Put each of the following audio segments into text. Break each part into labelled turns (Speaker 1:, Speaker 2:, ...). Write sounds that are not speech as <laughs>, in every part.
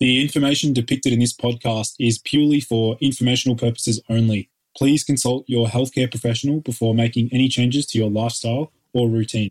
Speaker 1: The information depicted in this podcast is purely for informational purposes only. Please consult your healthcare professional before making any changes to your lifestyle or routine.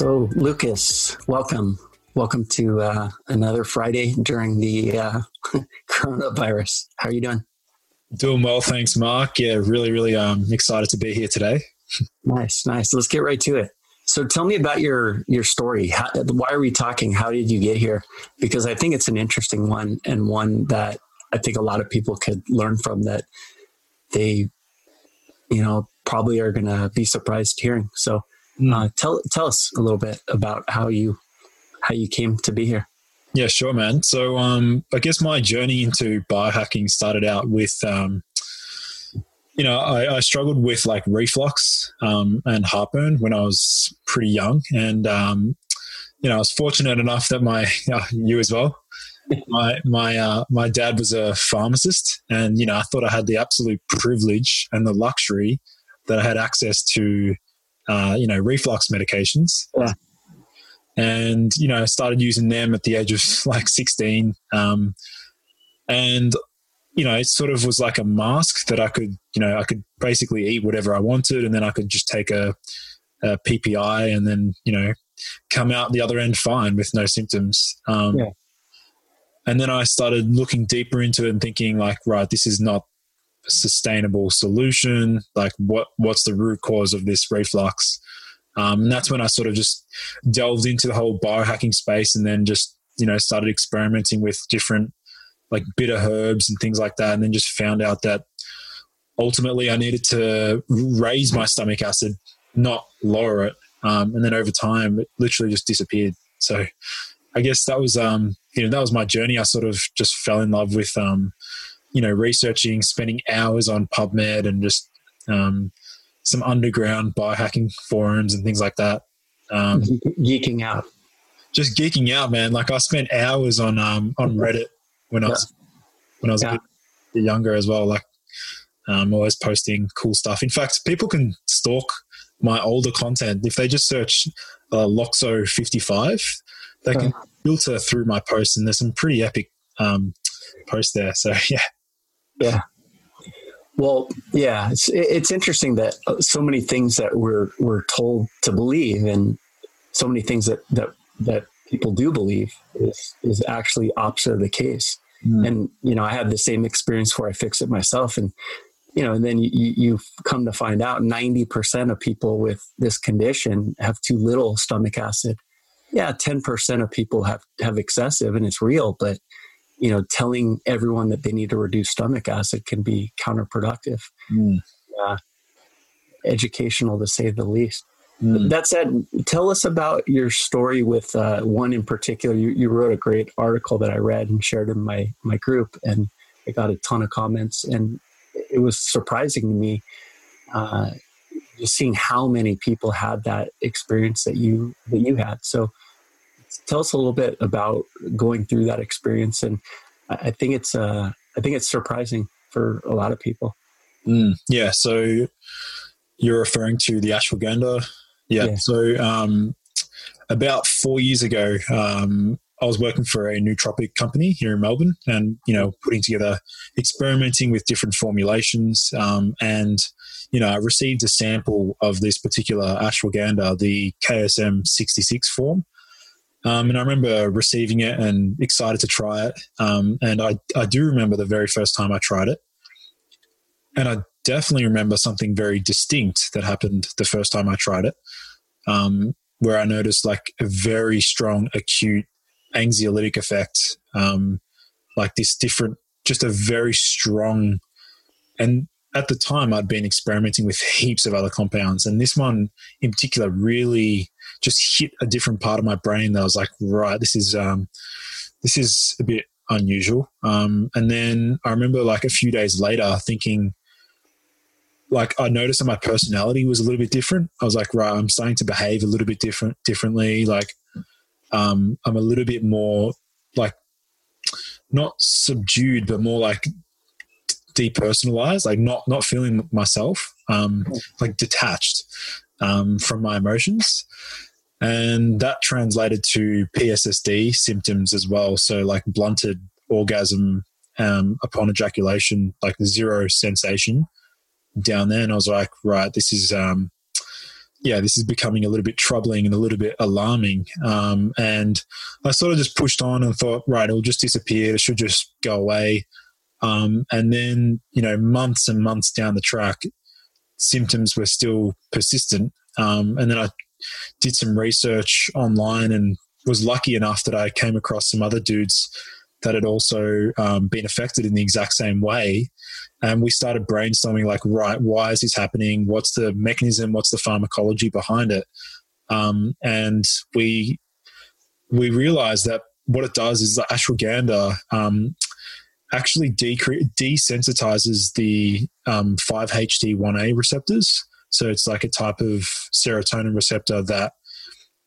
Speaker 2: So, Lucas, welcome welcome to uh, another Friday during the uh, <laughs> coronavirus. How are you doing?
Speaker 1: Doing well, thanks, Mark. Yeah, really, really um, excited to be here today.
Speaker 2: nice, nice. Let's get right to it. So, tell me about your your story. How, why are we talking? How did you get here? Because I think it's an interesting one and one that I think a lot of people could learn from. That they, you know, probably are going to be surprised hearing. So, uh, tell tell us a little bit about how you how you came to be here.
Speaker 1: Yeah, sure, man. So, um, I guess my journey into biohacking started out with, um, you know, I, I, struggled with like reflux um, and heartburn when I was pretty young, and um, you know, I was fortunate enough that my <laughs> uh, you as well. <laughs> My my uh, my dad was a pharmacist, and you know, I thought I had the absolute privilege and the luxury that I had access to, uh, you know, reflux medications. Yeah and you know I started using them at the age of <laughs> like 16 um, and you know it sort of was like a mask that i could you know i could basically eat whatever i wanted and then i could just take a, a ppi and then you know come out the other end fine with no symptoms um, yeah. and then i started looking deeper into it and thinking like right this is not sustainable solution like what what's the root cause of this reflux um, and that's when I sort of just delved into the whole biohacking space and then just, you know, started experimenting with different like bitter herbs and things like that. And then just found out that ultimately I needed to raise my stomach acid, not lower it. Um, and then over time, it literally just disappeared. So I guess that was, um, you know, that was my journey. I sort of just fell in love with, um, you know, researching, spending hours on PubMed and just, um, some underground biohacking forums and things like that.
Speaker 2: Um, <laughs> geeking out.
Speaker 1: Just geeking out, man. Like I spent hours on um, on Reddit when I was when I was yeah. a bit younger as well. Like um, always posting cool stuff. In fact, people can stalk my older content if they just search uh, Loxo fifty five. They can uh, filter through my posts, and there's some pretty epic um, posts there. So <laughs> yeah,
Speaker 2: yeah. Well, yeah, it's it's interesting that uh, so many things that we're we're told to believe, and so many things that that that people do believe is is actually opposite of the case. Mm. And you know, I had the same experience where I fixed it myself, and you know, and then you you come to find out ninety percent of people with this condition have too little stomach acid, yeah, 10% of people have, have excessive and it's real, but you know, telling everyone that they need to reduce stomach acid can be counterproductive. Mm. Yeah. Educational to say the least. Mm. That said, tell us about your story with uh, one in particular. You, you wrote a great article that I read and shared in my, my group, and I got a ton of comments. And it was surprising to me uh, just seeing how many people had that experience that you that you had. So, tell us a little bit about going through that experience. And I think it's uh, I think it's surprising for a lot of people.
Speaker 1: Mm, yeah. So you're referring to the ashwagandha. Yeah. yeah. So um, about four years ago, um, I was working for a nootropic company here in Melbourne, and you know, putting together, experimenting with different formulations, um, and you know, I received a sample of this particular ashwagandha, the KSM sixty six form, um, and I remember receiving it and excited to try it. Um, and I, I do remember the very first time I tried it. And I definitely remember something very distinct that happened the first time I tried it, um, where I noticed like a very strong acute anxiolytic effect, um, like this different, just a very strong. And at the time, I'd been experimenting with heaps of other compounds, and this one in particular really just hit a different part of my brain that I was like, right, this is um, this is a bit unusual. Um, and then I remember like a few days later thinking, like I noticed that my personality was a little bit different. I was like, right, I'm starting to behave a little bit different, differently. Like, um, I'm a little bit more like not subdued, but more like depersonalized, like not not feeling myself, um, like detached um, from my emotions and that translated to PSSD symptoms as well. So like blunted orgasm um, upon ejaculation, like zero sensation down there. And I was like, right, this is, um, yeah, this is becoming a little bit troubling and a little bit alarming. Um, and I sort of just pushed on and thought, right, it'll just disappear. It should just go away. Um, and then, you know, months and months down the track, symptoms were still persistent. Um, and then I did some research online and was lucky enough that I came across some other dudes that had also um, been affected in the exact same way. And we started brainstorming like, right, why is this happening? What's the mechanism? What's the pharmacology behind it? Um, and we we realized that what it does is the ashwagandha um, actually decre- desensitizes the um, 5-HT1A receptors. So it's like a type of serotonin receptor that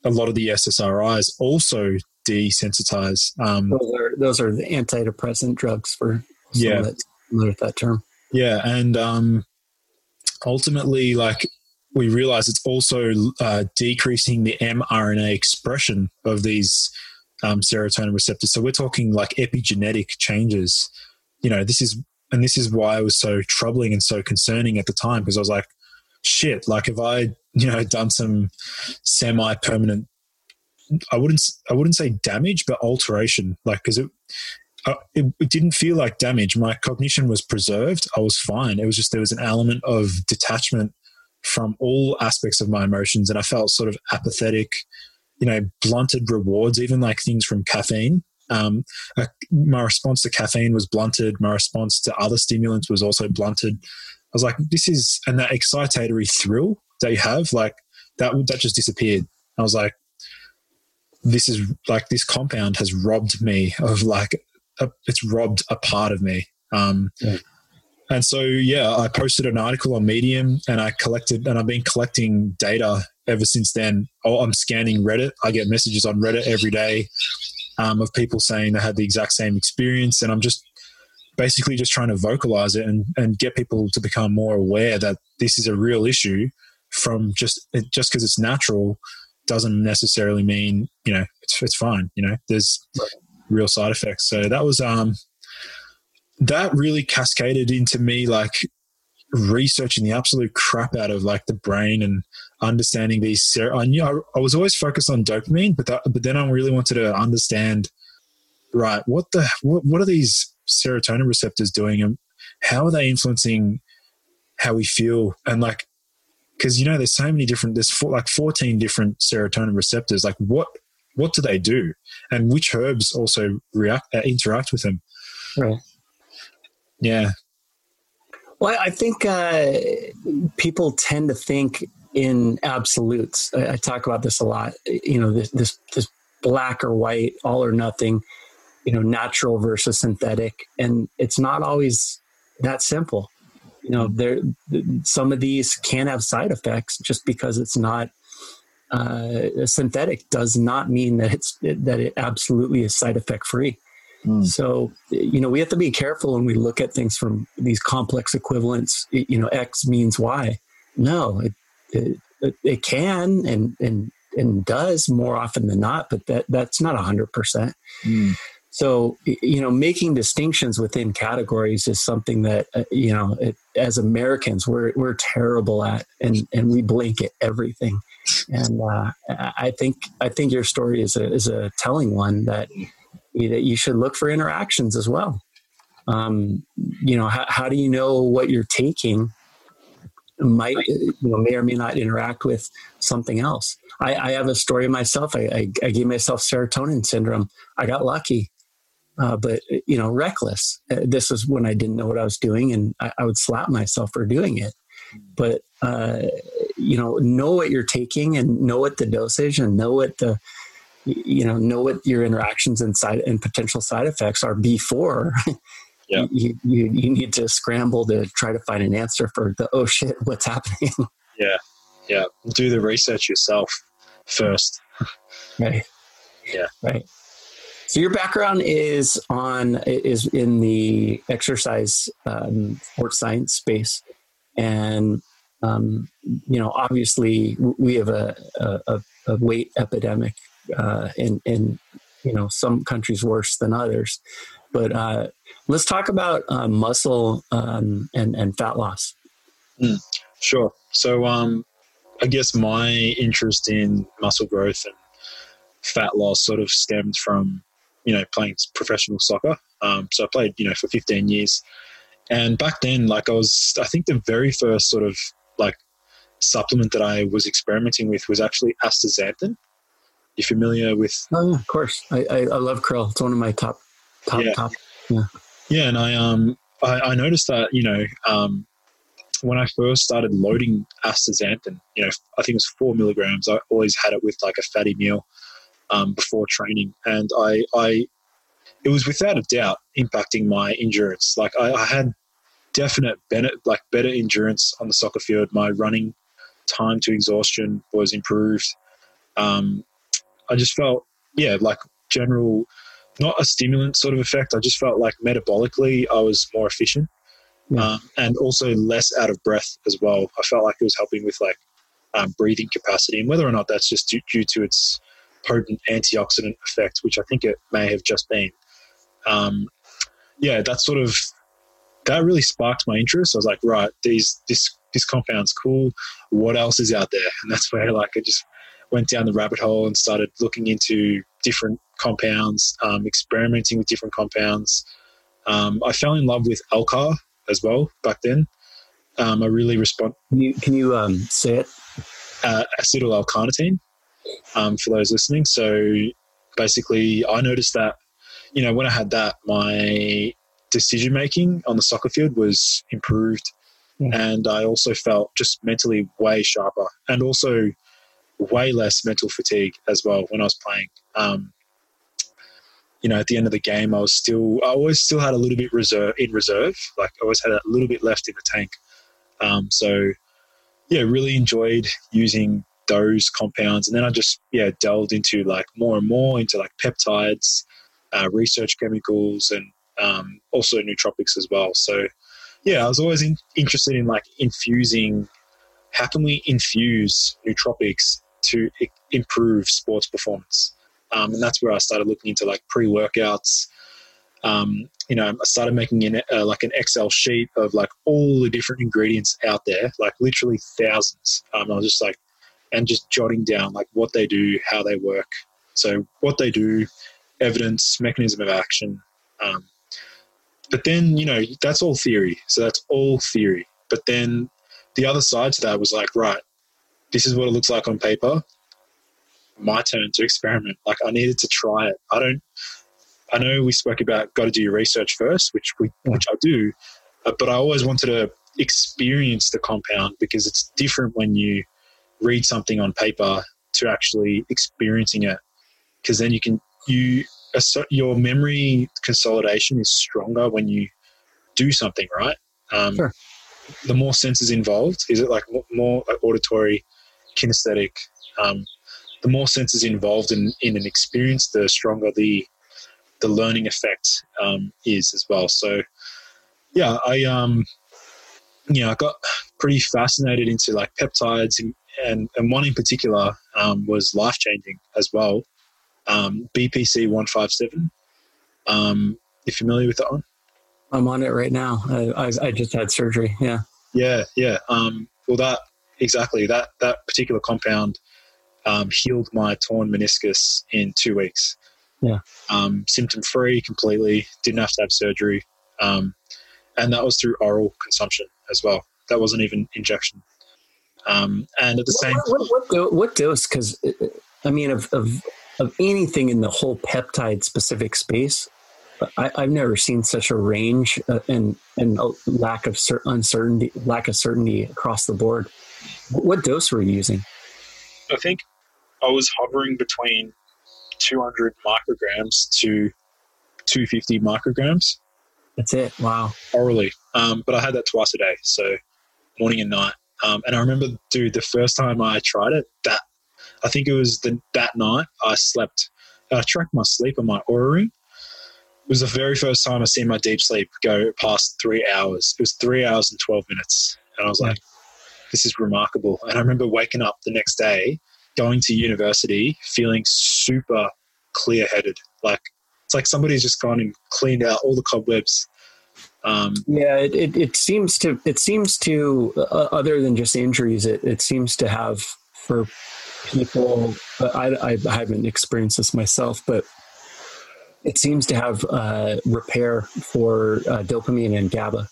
Speaker 1: a lot of the SSRIs also desensitize. Um,
Speaker 2: those, are, those are the antidepressant drugs for yeah, that, with that term.
Speaker 1: Yeah, and um, ultimately, like we realize it's also uh, decreasing the mRNA expression of these um, serotonin receptors. So we're talking like epigenetic changes. You know, this is and this is why it was so troubling and so concerning at the time because I was like, shit, like if I, you know, done some semi permanent, I wouldn't, I wouldn't say damage, but alteration, like, cause it, uh, it, it, didn't feel like damage. My cognition was preserved. I was fine. It was just there was an element of detachment from all aspects of my emotions, and I felt sort of apathetic. You know, blunted rewards, even like things from caffeine. Um, my response to caffeine was blunted. My response to other stimulants was also blunted. I was like, this is, and that excitatory thrill that you have, like that, that just disappeared. I was like, this is like, this compound has robbed me of like, a, it's robbed a part of me. Um, yeah. And so, yeah, I posted an article on Medium and I collected, and I've been collecting data ever since then. Oh, I'm scanning Reddit. I get messages on Reddit every day um, of people saying they had the exact same experience. And I'm just basically just trying to vocalize it and, and get people to become more aware that this is a real issue from just just because it's natural doesn't necessarily mean you know it's, it's fine you know there's real side effects so that was um that really cascaded into me like researching the absolute crap out of like the brain and understanding these ser- I knew I, I was always focused on dopamine but that, but then I really wanted to understand right what the what, what are these serotonin receptors doing and how are they influencing how we feel and like because you know there's so many different there's four, like 14 different serotonin receptors like what what do they do, and which herbs also react uh, interact with them.
Speaker 2: Right.
Speaker 1: Yeah.
Speaker 2: Well, I think uh, people tend to think in absolutes. I, I, talk about this a lot. You know, this, this this black or white, all or nothing. You know, natural versus synthetic, and it's not always that simple. You know, there some of these can have side effects just because it's not uh, synthetic does not mean that it's that it absolutely is side effect free. Mm. So, you know, we have to be careful when we look at things from these complex equivalents. You know, X means Y. No, it, it, it can and, and, and does more often than not, but that, that's not 100%. Mm. So, you know, making distinctions within categories is something that, uh, you know, it, as Americans, we're, we're terrible at and, and we blanket everything. And uh, I think I think your story is a, is a telling one that that you should look for interactions as well. Um, you know, how, how do you know what you're taking might you know may or may not interact with something else. I, I have a story myself. I, I, I, gave myself serotonin syndrome. I got lucky, uh, but you know, reckless. Uh, this is when I didn't know what I was doing, and I, I would slap myself for doing it. But uh, you know, know what you're taking, and know what the dosage, and know what the you know know what your interactions and side and potential side effects are before <laughs> yeah. you, you, you need to scramble to try to find an answer for the oh shit <laughs> what's happening?
Speaker 1: Yeah. Yeah. Do the research yourself first. <laughs>
Speaker 2: Right.
Speaker 1: Yeah.
Speaker 2: Right. So your background is on is in the exercise um, sports science space. And um, you know obviously we have a, a, a weight epidemic uh, in in you know some countries worse than others. But uh, let's talk about uh, muscle um, and and fat loss.
Speaker 1: Mm, sure. So um, I guess my interest in muscle growth and fat loss sort of stemmed from you know playing professional soccer. Um, so I played you know for 15 years, and back then, like I was, I think the very first sort of like supplement that I was experimenting with was actually astaxanthin you familiar with?
Speaker 2: Oh yeah, of course. I, I, I love krill. It's one of my top top
Speaker 1: yeah.
Speaker 2: top. Yeah.
Speaker 1: Yeah, and I um I, I noticed that you know um when I first started loading astaxanthin, you know I think it was four milligrams. I always had it with like a fatty meal um, before training, and I I it was without a doubt impacting my endurance. Like I, I had definite benefit, like better endurance on the soccer field. My running time to exhaustion was improved. Um, I just felt, yeah, like general, not a stimulant sort of effect. I just felt like metabolically I was more efficient um, and also less out of breath as well. I felt like it was helping with like um, breathing capacity and whether or not that's just due, due, to its potent antioxidant effect, which I think it may have just been. Um, yeah, that sort of that really sparked my interest. I was like, right, these this this compound's cool. What else is out there? And that's where like I just went down the rabbit hole and started looking into different compounds, um, experimenting with different compounds. Um, I fell in love with Elcar as well back then. Um, I really respond.
Speaker 2: Can you, can you um, say it?
Speaker 1: Uh, acetyl L-carnitine um, for those listening. So basically, I noticed that you know when I had that, my decision making on the soccer field was improved, yeah. and I also felt just mentally way sharper, and also way less mental fatigue as well when I was playing. Um, you know, at the end of the game, I was still, I always still had a little bit reserve in reserve. Like I always had a little bit left in the tank. Um, so yeah, really enjoyed using those compounds. And then I just, yeah, delved into like more and more into like peptides, uh, research chemicals, and um, also nootropics as well. So yeah, I was always in, interested in like infusing how can we infuse nootropics to improve sports performance. Um, and that's where I started looking into like pre workouts. Um, you know, I started making an, uh, like an Excel sheet of like all the different ingredients out there, like literally thousands. Um, I was just like, and just jotting down like what they do, how they work. So what they do, evidence, mechanism of action. Um, but then, you know, that's all theory. So that's all theory. But then the other side to that was like, right, this is what it looks like on paper. my turn to experiment. Like I needed to try it. I don't. I know we spoke about got to do your research first, which we which I do, uh, but I always wanted to experience the compound because it's different when you read something on paper to actually experiencing it because then you can you your memory consolidation is stronger when you do something right um,
Speaker 2: sure.
Speaker 1: the more senses involved is it like more like auditory kinesthetic um, the more senses involved in, in an experience the stronger the the learning effect um, is as well so yeah i um yeah i got pretty fascinated into like peptides and and, and one in particular um, was life changing as well. Um, BPC one five seven. Um, you familiar with that one?
Speaker 2: I'm on it right now. I, I, I just had surgery. Yeah.
Speaker 1: Yeah, yeah. Um, well, that exactly that that particular compound um, healed my torn meniscus in two weeks.
Speaker 2: Yeah.
Speaker 1: Um, symptom free completely. Didn't have to have surgery, um, and that was through oral consumption as well. That wasn't even injection. Um, and at the same
Speaker 2: what, what, what, what dose? Because I mean, of, of of anything in the whole peptide specific space, I, have never seen such a range uh, and and lack of cer- uncertainty, lack of certainty across the board. What dose were you using?
Speaker 1: I think I was hovering between 200 micrograms to 250 micrograms.
Speaker 2: That's it. Wow.
Speaker 1: Orally, um, but I had that twice a day, so morning and night. Um, and I remember, dude, the first time I tried it, that I think it was the, that night I slept. I tracked my sleep on my Oura ring. It was the very first time I seen my deep sleep go past three hours. It was three hours and 12 minutes. And I was like, this is remarkable. And I remember waking up the next day, going to university, feeling super clear headed. Like, it's like somebody's just gone and cleaned out all the cobwebs
Speaker 2: um, yeah, it, it, it, seems to it seems to uh, other than just injuries, it, it seems to have for people. I, I haven't experienced this myself, but it seems to have uh, repair for uh, dopamine and GABA.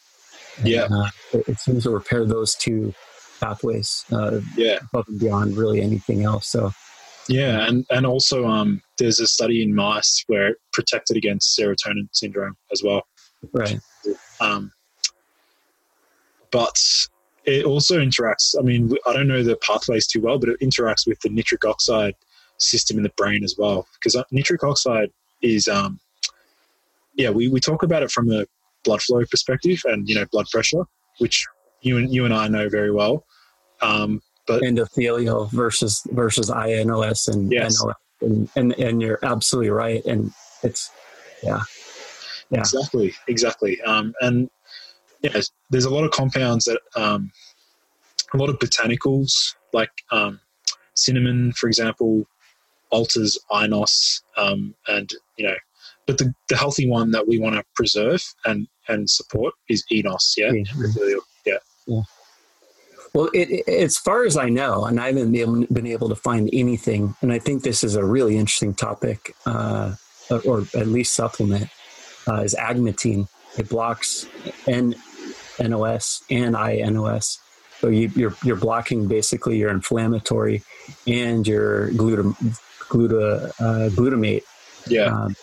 Speaker 1: Yeah,
Speaker 2: uh, it, it, seems to repair those two pathways. Uh,
Speaker 1: yeah,
Speaker 2: above and beyond really anything else. So.
Speaker 1: Yeah, and and also um, there's a study in mice where it protected against serotonin syndrome as well.
Speaker 2: Right.
Speaker 1: Um, but it also interacts. I mean, I don't know the pathways too well, but it interacts with the nitric oxide system in the brain as well. Because uh, nitric oxide is, um, yeah, we, we talk about it from a blood flow perspective and you know blood pressure, which you and you and I know very well. Um, but
Speaker 2: endothelial versus versus INOS and
Speaker 1: yes.
Speaker 2: NOS, and, and and you're absolutely right. And it's yeah,
Speaker 1: yeah. Exactly, exactly. Um, and yeah, there's a lot of compounds that, um, a lot of botanicals like um, cinnamon, for example, alters INOS, um, and you know, but the, the healthy one that we want to preserve and and support is ENOS. Yeah, yeah.
Speaker 2: Yeah. Well, it, it, as far as I know, and I haven't been, been able to find anything, and I think this is a really interesting topic, uh, or at least supplement uh, is agmatine. It blocks N, NOS and INOS. So you, are you're, you're blocking basically your inflammatory and your glutam, gluta, uh, glutamate.
Speaker 1: Yeah. Um,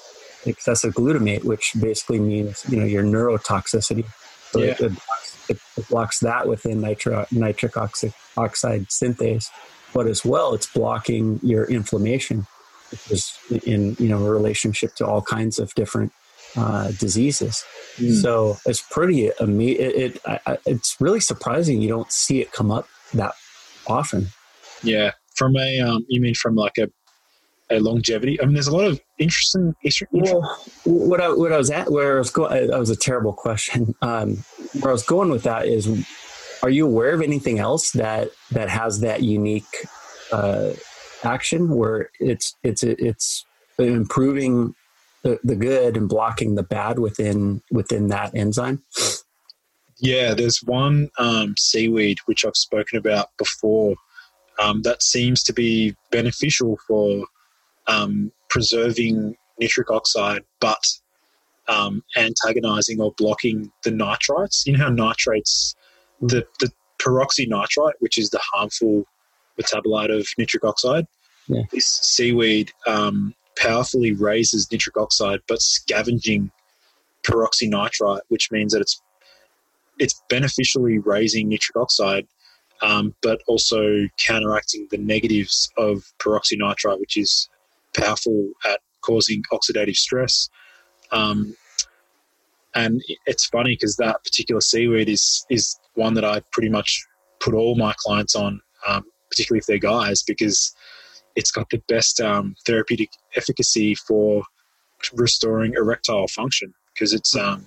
Speaker 2: excessive glutamate, which basically means you know your neurotoxicity. So yeah. it, it, blocks, it, blocks, that within nitro, nitric oxide, oxide synthase, but as well, it's blocking your inflammation, which is in you know a relationship to all kinds of different uh, diseases. Mm. So it's pretty amazing. It, it I, it's really surprising you don't see it come up that often.
Speaker 1: Yeah, from a um, you mean from like a a longevity? I mean, there's a lot of interesting. interesting
Speaker 2: well, what I what I was at where I was going. That was a terrible question. Um, where I was going with that is, are you aware of anything else that that has that unique uh, action where it's it's it's improving the, the good and blocking the bad within within that enzyme?
Speaker 1: Yeah, there's one um, seaweed which I've spoken about before um, that seems to be beneficial for um, preserving nitric oxide, but um, antagonizing or blocking the nitrites. You know how nitrates, the, the peroxynitrite, which is the harmful metabolite of nitric oxide,
Speaker 2: Yeah.
Speaker 1: This seaweed um, powerfully raises nitric oxide, but scavenging peroxynitrite, which means that it's it's beneficially raising nitric oxide, um, but also counteracting the negatives of peroxynitrite, which is powerful at causing oxidative stress. Um, and it's funny because that particular seaweed is is one that I pretty much put all my clients on, um, particularly if they're guys, because it's got the best um, therapeutic efficacy for restoring erectile function. Because it's um,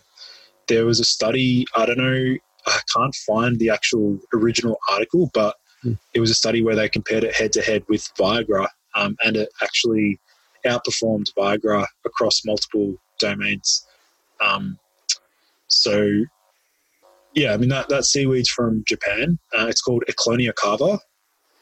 Speaker 1: there was a study, I don't know, I can't find the actual original article, but
Speaker 2: Mm.
Speaker 1: it was a study where they compared it head to head with Viagra, um, and it actually outperformed Viagra across multiple domains. Um, so, yeah, I mean that that seaweed's from Japan. Uh, it's called Ecklonia cava.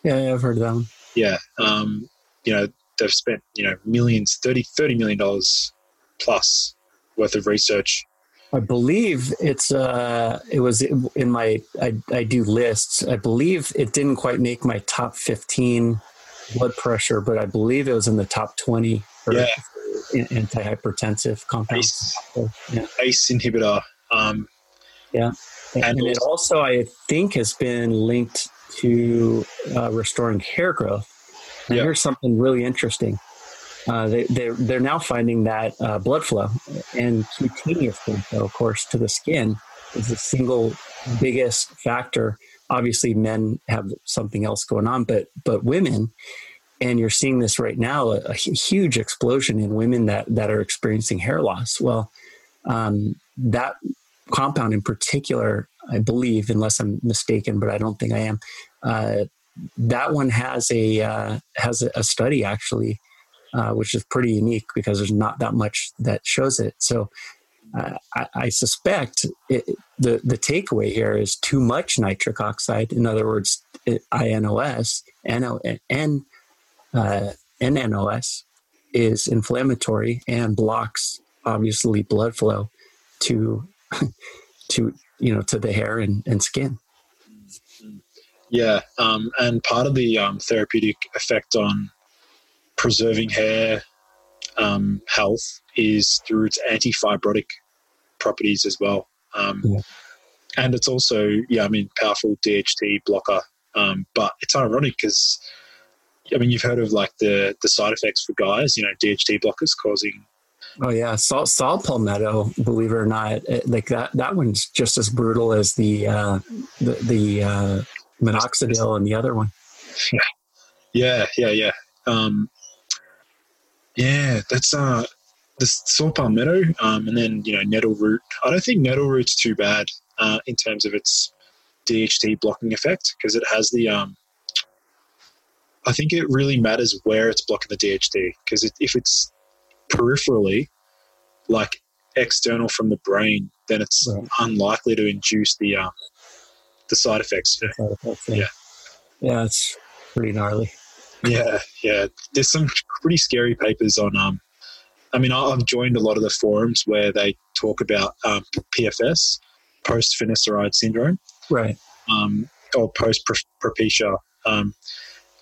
Speaker 2: Yeah, yeah, I've heard of that one.
Speaker 1: Yeah, um, you know they've spent you know millions, 30, 30 million dollars plus worth of research.
Speaker 2: I believe it's uh it was in my I I do lists. I believe it didn't quite make my top 15 blood pressure, but I believe it was in the top 20 for
Speaker 1: Yeah.
Speaker 2: antihypertensive compounds.
Speaker 1: ACE,
Speaker 2: yeah.
Speaker 1: ACE inhibitor. Um,
Speaker 2: And,
Speaker 1: And
Speaker 2: it also, I think, has been linked to uh, restoring hair growth. And
Speaker 1: Yeah.
Speaker 2: here's something really interesting. Uh, they, they're, they're now finding that uh, blood flow and cutaneous blood flow, of course, to the skin is the single biggest factor. Obviously, men have something else going on, but but women, and you're seeing this right now, a, a huge explosion in women that that are experiencing hair loss. Well, um, that compound in particular, I believe, unless I'm mistaken, but I don't think I am. Uh, that one has a uh, has a, a study actually, uh, which is pretty unique because there's not that much that shows it. So. Uh, I, I suspect it, the the takeaway here is too much nitric oxide. In other words, INOS, NO, N, uh, NNOS is inflammatory and blocks obviously blood flow to <laughs> to you know to the hair and, and skin.
Speaker 1: Yeah, um, and part of the um, therapeutic effect on preserving hair um, health is through its anti-fibrotic properties as well. Um,
Speaker 2: Yeah.
Speaker 1: And it's also, yeah, I mean, powerful DHT blocker. Um, but it's ironic because, I mean, you've heard of like the the side effects for guys, you know, DHT blockers causing
Speaker 2: Oh yeah, saw saw palmetto. Believe it or not, it- like that that one's just as brutal as the uh, the, the uh, minoxidil and the other one.
Speaker 1: Yeah, yeah, yeah. Um, yeah, that's uh, the saw palmetto, um, and then you know nettle root. I don't think nettle root's too bad uh, in terms of its DHT blocking effect because it has the um. I think it really matters where it's blocking the DHT because it, if it's peripherally, like external from the brain, then it's
Speaker 2: Right.
Speaker 1: unlikely to induce the um, the side effects. you know?
Speaker 2: Side effects,
Speaker 1: Yeah.
Speaker 2: yeah, it's pretty gnarly.
Speaker 1: Yeah, yeah. There's some pretty scary papers on. Um, I mean, I've joined a lot of the forums where they talk about um, PFS, post finasteride syndrome,
Speaker 2: Right.
Speaker 1: um, or post propecia, um,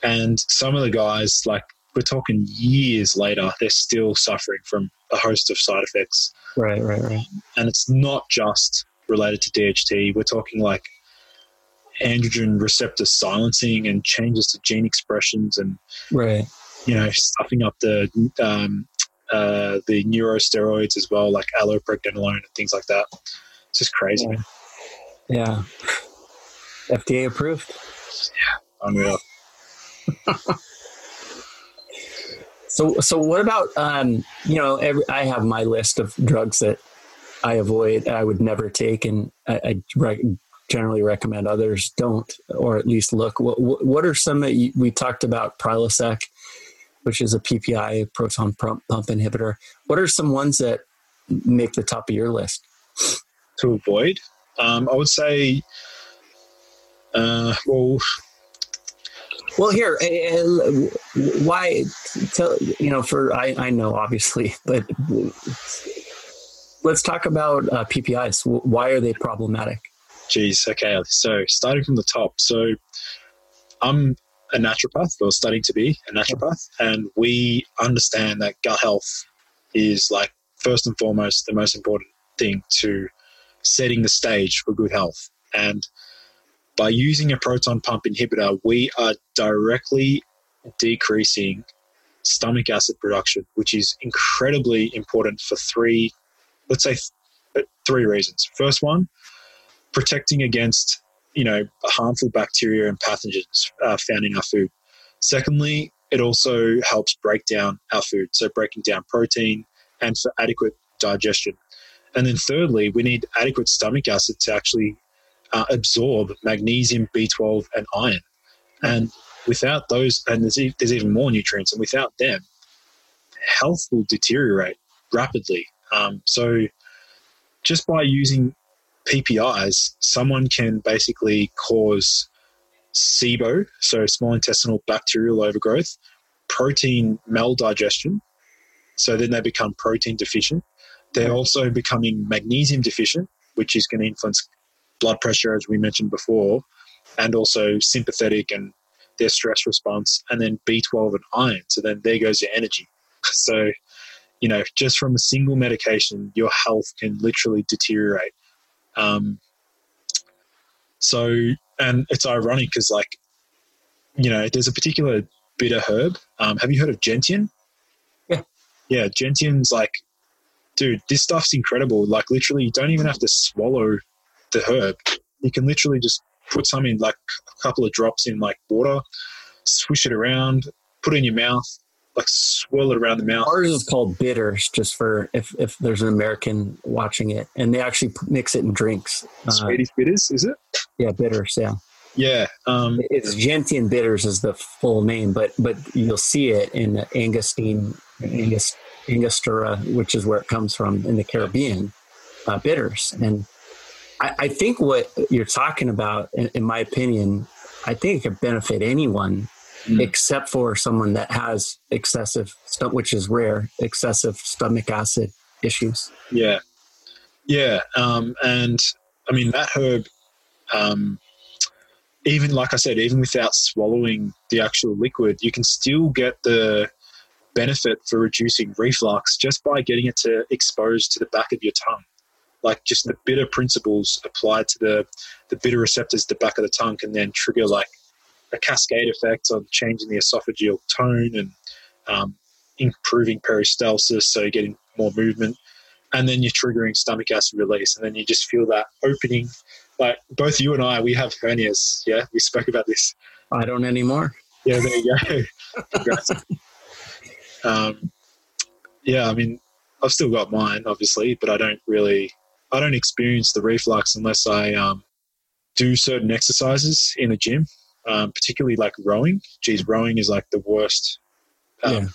Speaker 1: and some of the guys, like we're talking years later, they're still suffering from a host of side effects,
Speaker 2: Right. Right. Right.
Speaker 1: and it's not just related to DHT. We're talking like androgen receptor silencing and changes to gene expressions and
Speaker 2: Right.
Speaker 1: you know, stuffing up the um, uh, the neurosteroids as well, like allopregnanolone and things like that. It's just crazy, man.
Speaker 2: Yeah. FDA approved.
Speaker 1: Yeah unreal. <laughs>
Speaker 2: So, so what about um, you know? Every, I have my list of drugs that I avoid. I would never take, and I, I generally recommend others don't, or at least look. What, what are some that you, we talked about? Prilosec, which is a PPI proton pump, pump inhibitor. What are some ones that make the top of your list?
Speaker 1: To avoid, um, I would say, uh, well,
Speaker 2: Well, here, uh, why? Tell you know, for I, I know obviously, <laughs> but let's talk about uh, PPIs. Why are they problematic?
Speaker 1: Geez, okay. So starting from the top, so I'm a naturopath or studying to be a naturopath, and we understand that gut health is like first and foremost the most important thing to setting the stage for good health. And by using a proton pump inhibitor, we are directly decreasing stomach acid production, which is incredibly important for three, let's say, th- three reasons. First one, protecting against you know harmful bacteria and pathogens uh, found in our food. Secondly, it also helps break down our food, so breaking down protein and for adequate digestion. And then thirdly, we need adequate stomach acid to actually uh, absorb magnesium, B12, and iron. And without those, and there's, there's even more nutrients, and without them, health will deteriorate rapidly. Um, so just by using PPIs, someone can basically cause SIBO, so small intestinal bacterial overgrowth, protein maldigestion, so then they become protein deficient. They're also becoming magnesium deficient, which is going to influence blood pressure, as we mentioned before, and also sympathetic and their stress response, and then B12 and iron. So then there goes your energy. <laughs> So, you know, just from a single medication, your health can literally deteriorate. Um, so, and it's ironic because, like, you know, there's a particular bitter herb. Um, have you heard of gentian?
Speaker 2: Yeah.
Speaker 1: Yeah, gentian's like, dude, this stuff's incredible. Like, literally, you don't even have to swallow the herb. You can literally just put some in, like, a couple of drops in, like, water, swish it around, put it in your mouth, like, swirl it around the mouth.
Speaker 2: Ours is called bitters, just for if, if there's an American watching it, and they actually mix it in drinks. Uh,
Speaker 1: Swedish bitters, is it?
Speaker 2: yeah, bitters. Yeah,
Speaker 1: Yeah. Um,
Speaker 2: it's Gentian bitters is the full name, but but you'll see it in Angosteen, Angus, Angostura, which is where it comes from in the Caribbean, uh, bitters. And I, I think what you're talking about, in, in my opinion, I think it could benefit anyone
Speaker 1: Mm.
Speaker 2: except for someone that has excessive, which is rare, excessive stomach acid issues.
Speaker 1: Yeah. Yeah. Um, and I mean, that herb, um, even like I said, even without swallowing the actual liquid, you can still get the benefit for reducing reflux just by getting it to expose to the back of your tongue. Like just the bitter principles applied to the, the bitter receptors at the back of the tongue can then trigger like a cascade effect on changing the esophageal tone and um, improving peristalsis, so you're getting more movement. And then you're triggering stomach acid release, and then you just feel that opening. Like both you and I, we have hernias. Yeah, we spoke about this.
Speaker 2: I don't anymore.
Speaker 1: Yeah, there you go. Congrats. <laughs> um, yeah, I mean, I've still got mine, obviously, but I don't really, I don't experience the reflux unless I um, do certain exercises in the gym, um, particularly like rowing. Geez, rowing is like the worst um,
Speaker 2: Yeah.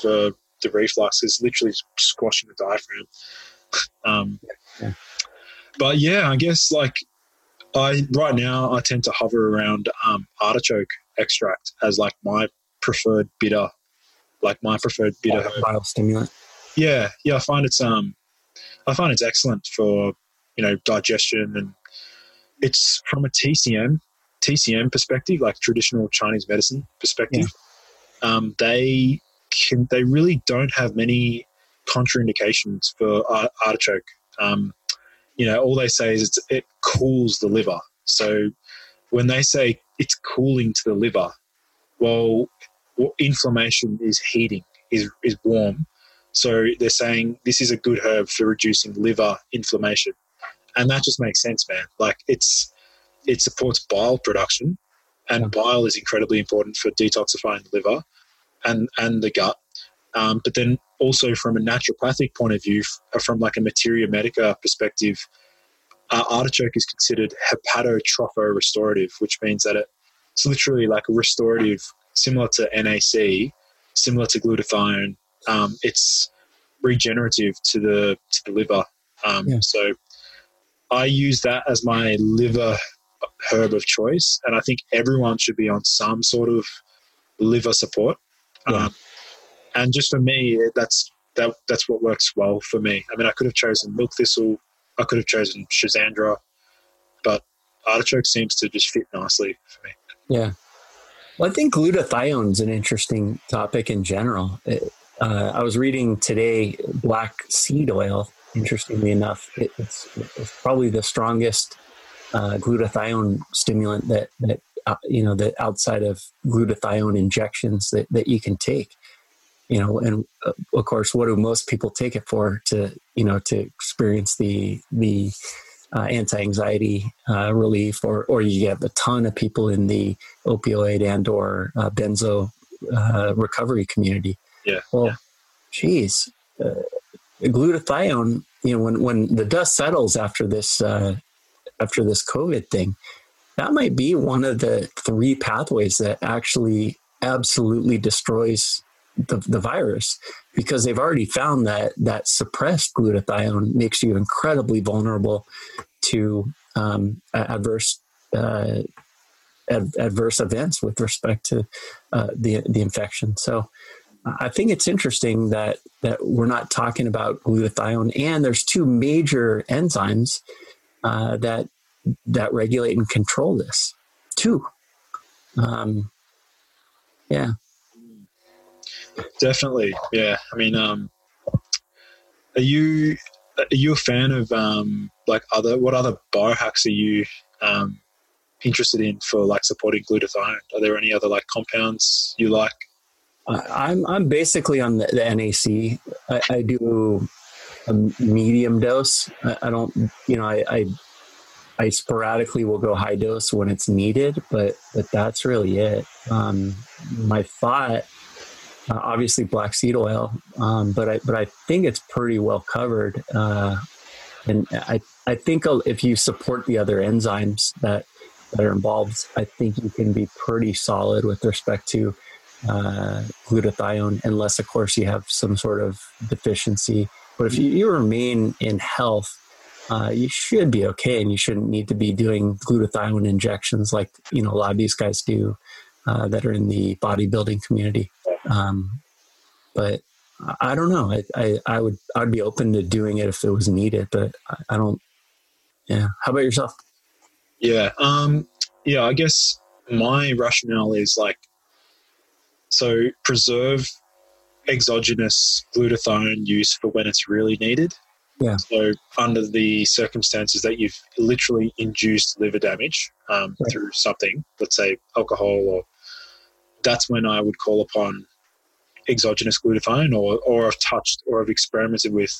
Speaker 1: for the reflux. It's literally squashing the diaphragm. <laughs> um,
Speaker 2: Yeah.
Speaker 1: But yeah, I guess like I right now I tend to hover around um, artichoke extract as like my preferred bitter, like my preferred bitter. herb.
Speaker 2: Biostimulant.
Speaker 1: Yeah, yeah, I find it's um, I find it's excellent for you know digestion and it's from a TCM TCM perspective, like traditional Chinese medicine perspective. Um, they can they really don't have many contraindications for ar- artichoke. Um, you know, all they say is it's, it cools the liver. So when they say it's cooling to the liver, well, well, inflammation is heating, is is warm. So they're saying this is a good herb for reducing liver inflammation, and that just makes sense, man. Like it's it supports bile production, and
Speaker 2: Yeah.
Speaker 1: bile is incredibly important for detoxifying the liver and and the gut. Um, but then also from a naturopathic point of view, from like a materia medica perspective, uh, artichoke is considered hepatotropho restorative, which means that it, it's literally like a restorative, similar to NAC, similar to glutathione. Um, it's regenerative to the to the liver. Um,
Speaker 2: Yeah.
Speaker 1: So I use that as my liver herb of choice, and I think everyone should be on some sort of liver support.
Speaker 2: Yeah.
Speaker 1: Um, and just for me, that's that that's what works well for me. I mean, I could have chosen milk thistle, I could have chosen Schisandra, but artichoke seems to just fit nicely for me.
Speaker 2: Yeah. Well, I think glutathione is an interesting topic in general. It, uh, I was reading today black seed oil. Interestingly enough, it, it's, it's, probably the strongest uh, glutathione stimulant that that uh, you know that outside of glutathione injections that, that you can take. You know, and uh, of course, what do most people take it for? To you know, to experience the the uh, anti-anxiety uh, relief, or or you get a ton of people in the opioid and or uh, benzo uh, recovery community.
Speaker 1: Yeah.
Speaker 2: Well,
Speaker 1: yeah.
Speaker 2: geez, uh, glutathione. You know, when when the dust settles after this uh, after this COVID thing, that might be one of the three pathways that actually absolutely destroys the, the virus because they've already found that that suppressed glutathione makes you incredibly vulnerable to um, adverse uh, ad- adverse events with respect to uh, the the infection. So. I think it's interesting that that we're not talking about glutathione, and there's two major enzymes uh, that that regulate and control this. too. um, yeah,
Speaker 1: Definitely, yeah. I mean, um, are you are you a fan of um, like other what other biohacks are you um, interested in for like supporting glutathione? Are there any other like compounds you like?
Speaker 2: I'm I'm basically on the, the NAC. I, I, do a medium dose. I, I don't, you know, I, I, I sporadically will go high dose when it's needed, but but that's really it. Um, my thought uh, obviously black seed oil, um, but I but I think it's pretty well covered. Uh, and I I think if you support the other enzymes that that are involved, I think you can be pretty solid with respect to uh, glutathione, unless of course you have some sort of deficiency. But if you, you remain in health, uh, you should be okay, and you shouldn't need to be doing glutathione injections like you know a lot of these guys do uh, that are in the bodybuilding community. Um, but I don't know. I, I, I would I'd be open to doing it if it was needed, but I, I don't. Yeah. How about yourself?
Speaker 1: Yeah. Um. Yeah. I guess my rationale is like so preserve exogenous glutathione use for when it's really needed.
Speaker 2: Yeah.
Speaker 1: So under the circumstances that you've literally induced liver damage um, right. through something, let's say alcohol, or that's when I would call upon exogenous glutathione or, or have touched or I've experimented with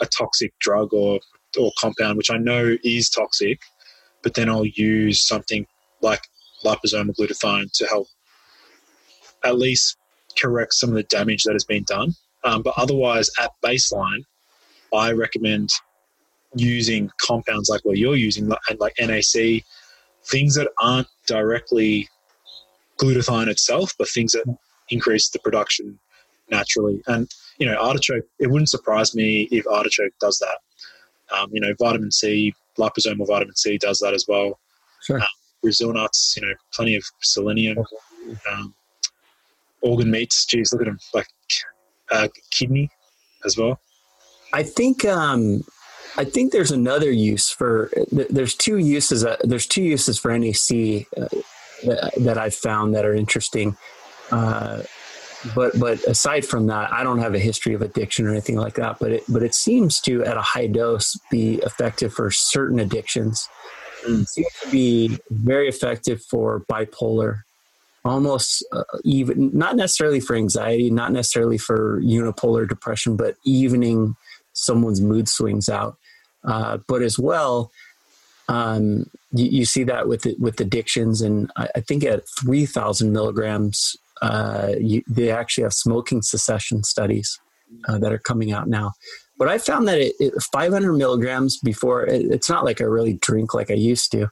Speaker 1: a toxic drug or, or compound, which I know is toxic, but then I'll use something like liposomal glutathione to help at least correct some of the damage that has been done. Um, but otherwise, at baseline, I recommend using compounds like what you're using, and like NAC, things that aren't directly glutathione itself, but things that increase the production naturally. And you know, artichoke. It wouldn't surprise me if artichoke does that. Um, you know, vitamin C, liposomal vitamin C does that as well.
Speaker 2: Sure. Um,
Speaker 1: Brazil nuts, you know, plenty of selenium. Um, organ meats. Geez, look at them, like uh, kidney as well.
Speaker 2: I think um, I think there's another use for. There's two uses. Uh, there's two uses for NAC uh, that, that I've found that are interesting. Uh, but but aside from that, I don't have a history of addiction or anything like that. But it but it seems to at a high dose be effective for certain addictions. Mm. It seems to be very effective for bipolar, almost uh, even not necessarily for anxiety, not necessarily for unipolar depression, but evening someone's mood swings out. Uh, but as well, um, you, you, see that with with addictions, and I, I think at three thousand milligrams uh, you, they actually have smoking cessation studies uh, that are coming out now. But I found that it, it 500 milligrams before, it, it's not like I really drink like I used to.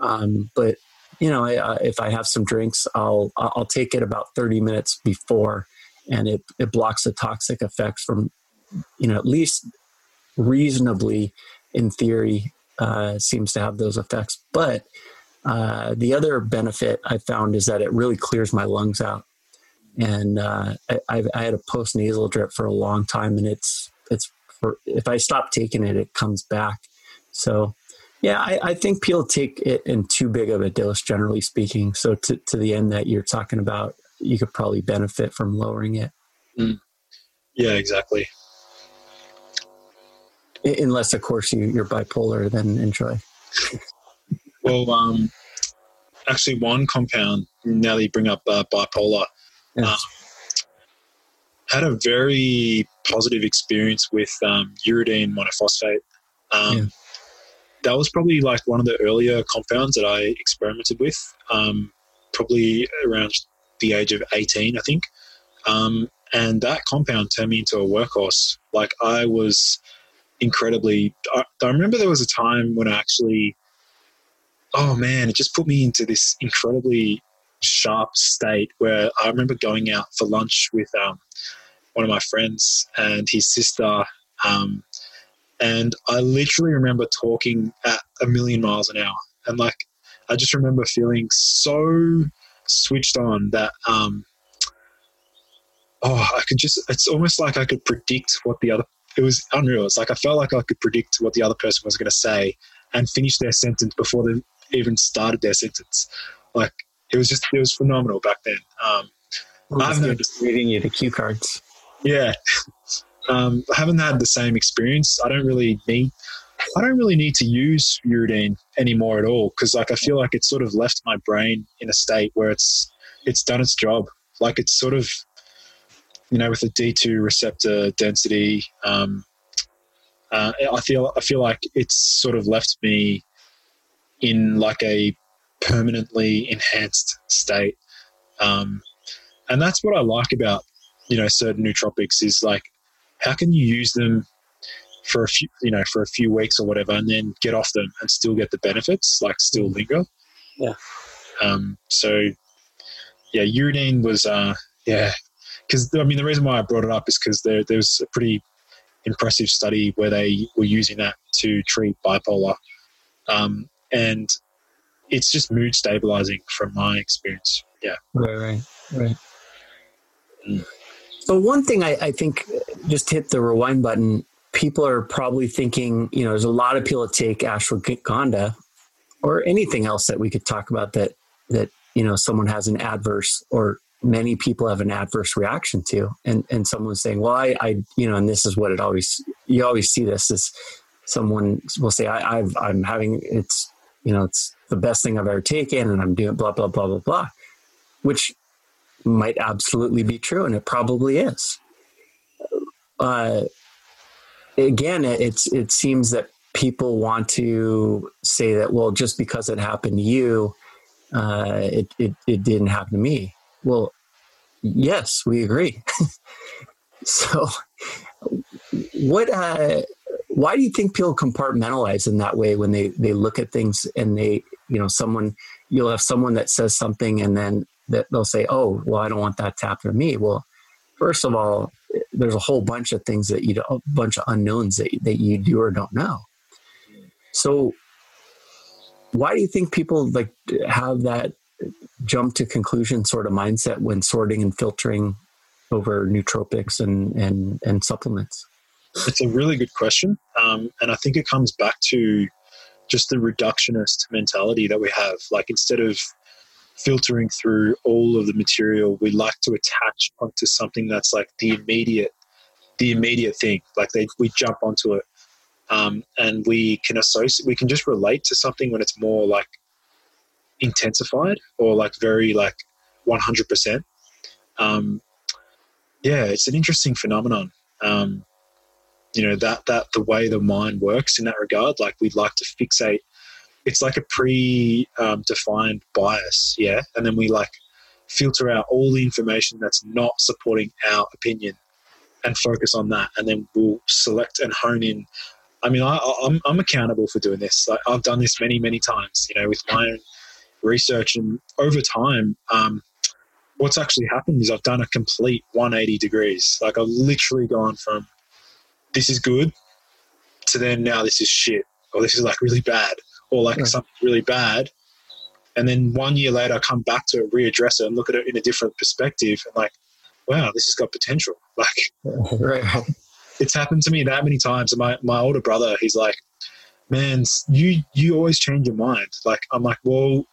Speaker 2: Um, but you know, I, if I have some drinks, I'll I'll take it about 30 minutes before, and it it blocks the toxic effects from, you know, at least reasonably, in theory, uh, seems to have those effects. But uh, the other benefit I found is that it really clears my lungs out. And uh, I, I, had a post nasal drip for a long time, and it's it's for, if I stop taking it, it comes back. So Yeah, I, I, think people take it in too big of a dose, generally speaking. So to, to the end that you're talking about, you could probably benefit from lowering it.
Speaker 1: Mm. Yeah, exactly.
Speaker 2: Unless, of course, you, you're bipolar, then enjoy. <laughs>
Speaker 1: well, um, actually, one compound, now that you bring up uh, bipolar, um, had a very positive experience with um, uridine monophosphate. Um, yeah. That was probably like one of the earlier compounds that I experimented with, um, probably around the age of 18, I think. Um, and that compound turned me into a workhorse. Like I was incredibly, I, I remember there was a time when I actually, oh man, it just put me into this incredibly sharp state where I remember going out for lunch with um, one of my friends and his sister. Um, and I literally remember talking at a million miles an hour. And like, I just remember feeling so switched on that, um, oh, I could just, it's almost like I could predict what the other, it was unreal. It's like I felt like I could predict what the other person was going to say and finish their sentence before they even started their sentence. Like, it was just, it was phenomenal back then. Um,
Speaker 2: I'm just reading you the cue cards.
Speaker 1: Yeah. Um, I haven't had the same experience. I don't really need I don't really need to use uridine anymore at all because like I feel like it's sort of left my brain in a state where it's it's done its job. Like it's sort of you know with a D two receptor density. Um, uh, I feel I feel like it's sort of left me in like a permanently enhanced state, um, and that's what I like about you know certain nootropics is like how can you use them for a few you know for a few weeks or whatever and then get off them and still get the benefits like still linger?
Speaker 2: Yeah.
Speaker 1: Um so yeah uridine was uh yeah because i mean the reason why i brought it up is because there there's a pretty impressive study where they were using that to treat bipolar. Um and it's just mood stabilizing from my experience. Yeah.
Speaker 2: Right right right. Mm. So one thing I, I, think just hit the rewind button. People are probably thinking, you know, there's a lot of people that take ashwagandha or anything else that we could talk about that that you know someone has an adverse or many people have an adverse reaction to, and and someone's saying, well, I, I you know, and this is what it always you always see this is someone will say, I, I've I'm having it's you know it's the best thing I've ever taken, and I'm doing blah blah blah blah blah, which might absolutely be true, and it probably is. Uh, again, it's it seems that people want to say that well, just because it happened to you, uh, it, it it didn't happen to me. Well, yes, we agree. <laughs> so, what? Uh, why do you think people compartmentalize in that way when they they look at things and they you know someone you'll have someone that says something and then that they'll say, "Oh, well, I don't want that to happen to me." Well, first of all, there's a whole bunch of things that you a bunch of unknowns that that you do or don't know. So, why do you think people like have that jump to conclusion sort of mindset when sorting and filtering over nootropics and and and supplements?
Speaker 1: It's a really good question, um, and I think it comes back to just the reductionist mentality that we have. Like instead of filtering through all of the material, we like to attach onto something that's like the immediate, the immediate thing. Like they, we jump onto it, um, and we can associate. We can just relate to something when it's more like intensified or like very like one hundred percent. Um, yeah, it's an interesting phenomenon. Um, you know that that the way the mind works in that regard. Like we'd like to fixate it's like a pre-defined bias, yeah, and then we like filter out all the information that's not supporting our opinion and focus on that, and then we'll select and hone in. I mean, I, I'm I'm accountable for doing this. Like I've done this many many times, you know, with my own research, and over time, um, what's actually happened is I've done a complete 180 degrees. Like I've literally gone from this is good to then now this is shit or this is like really bad or like right. something really bad. And then one year later, I come back to it, readdress it, and look at it in a different perspective, and like, wow, this has got potential. <laughs> Like, right. <laughs> it's happened to me that many times. And my my older brother, he's like, man, you you always change your mind. Like I'm like, well,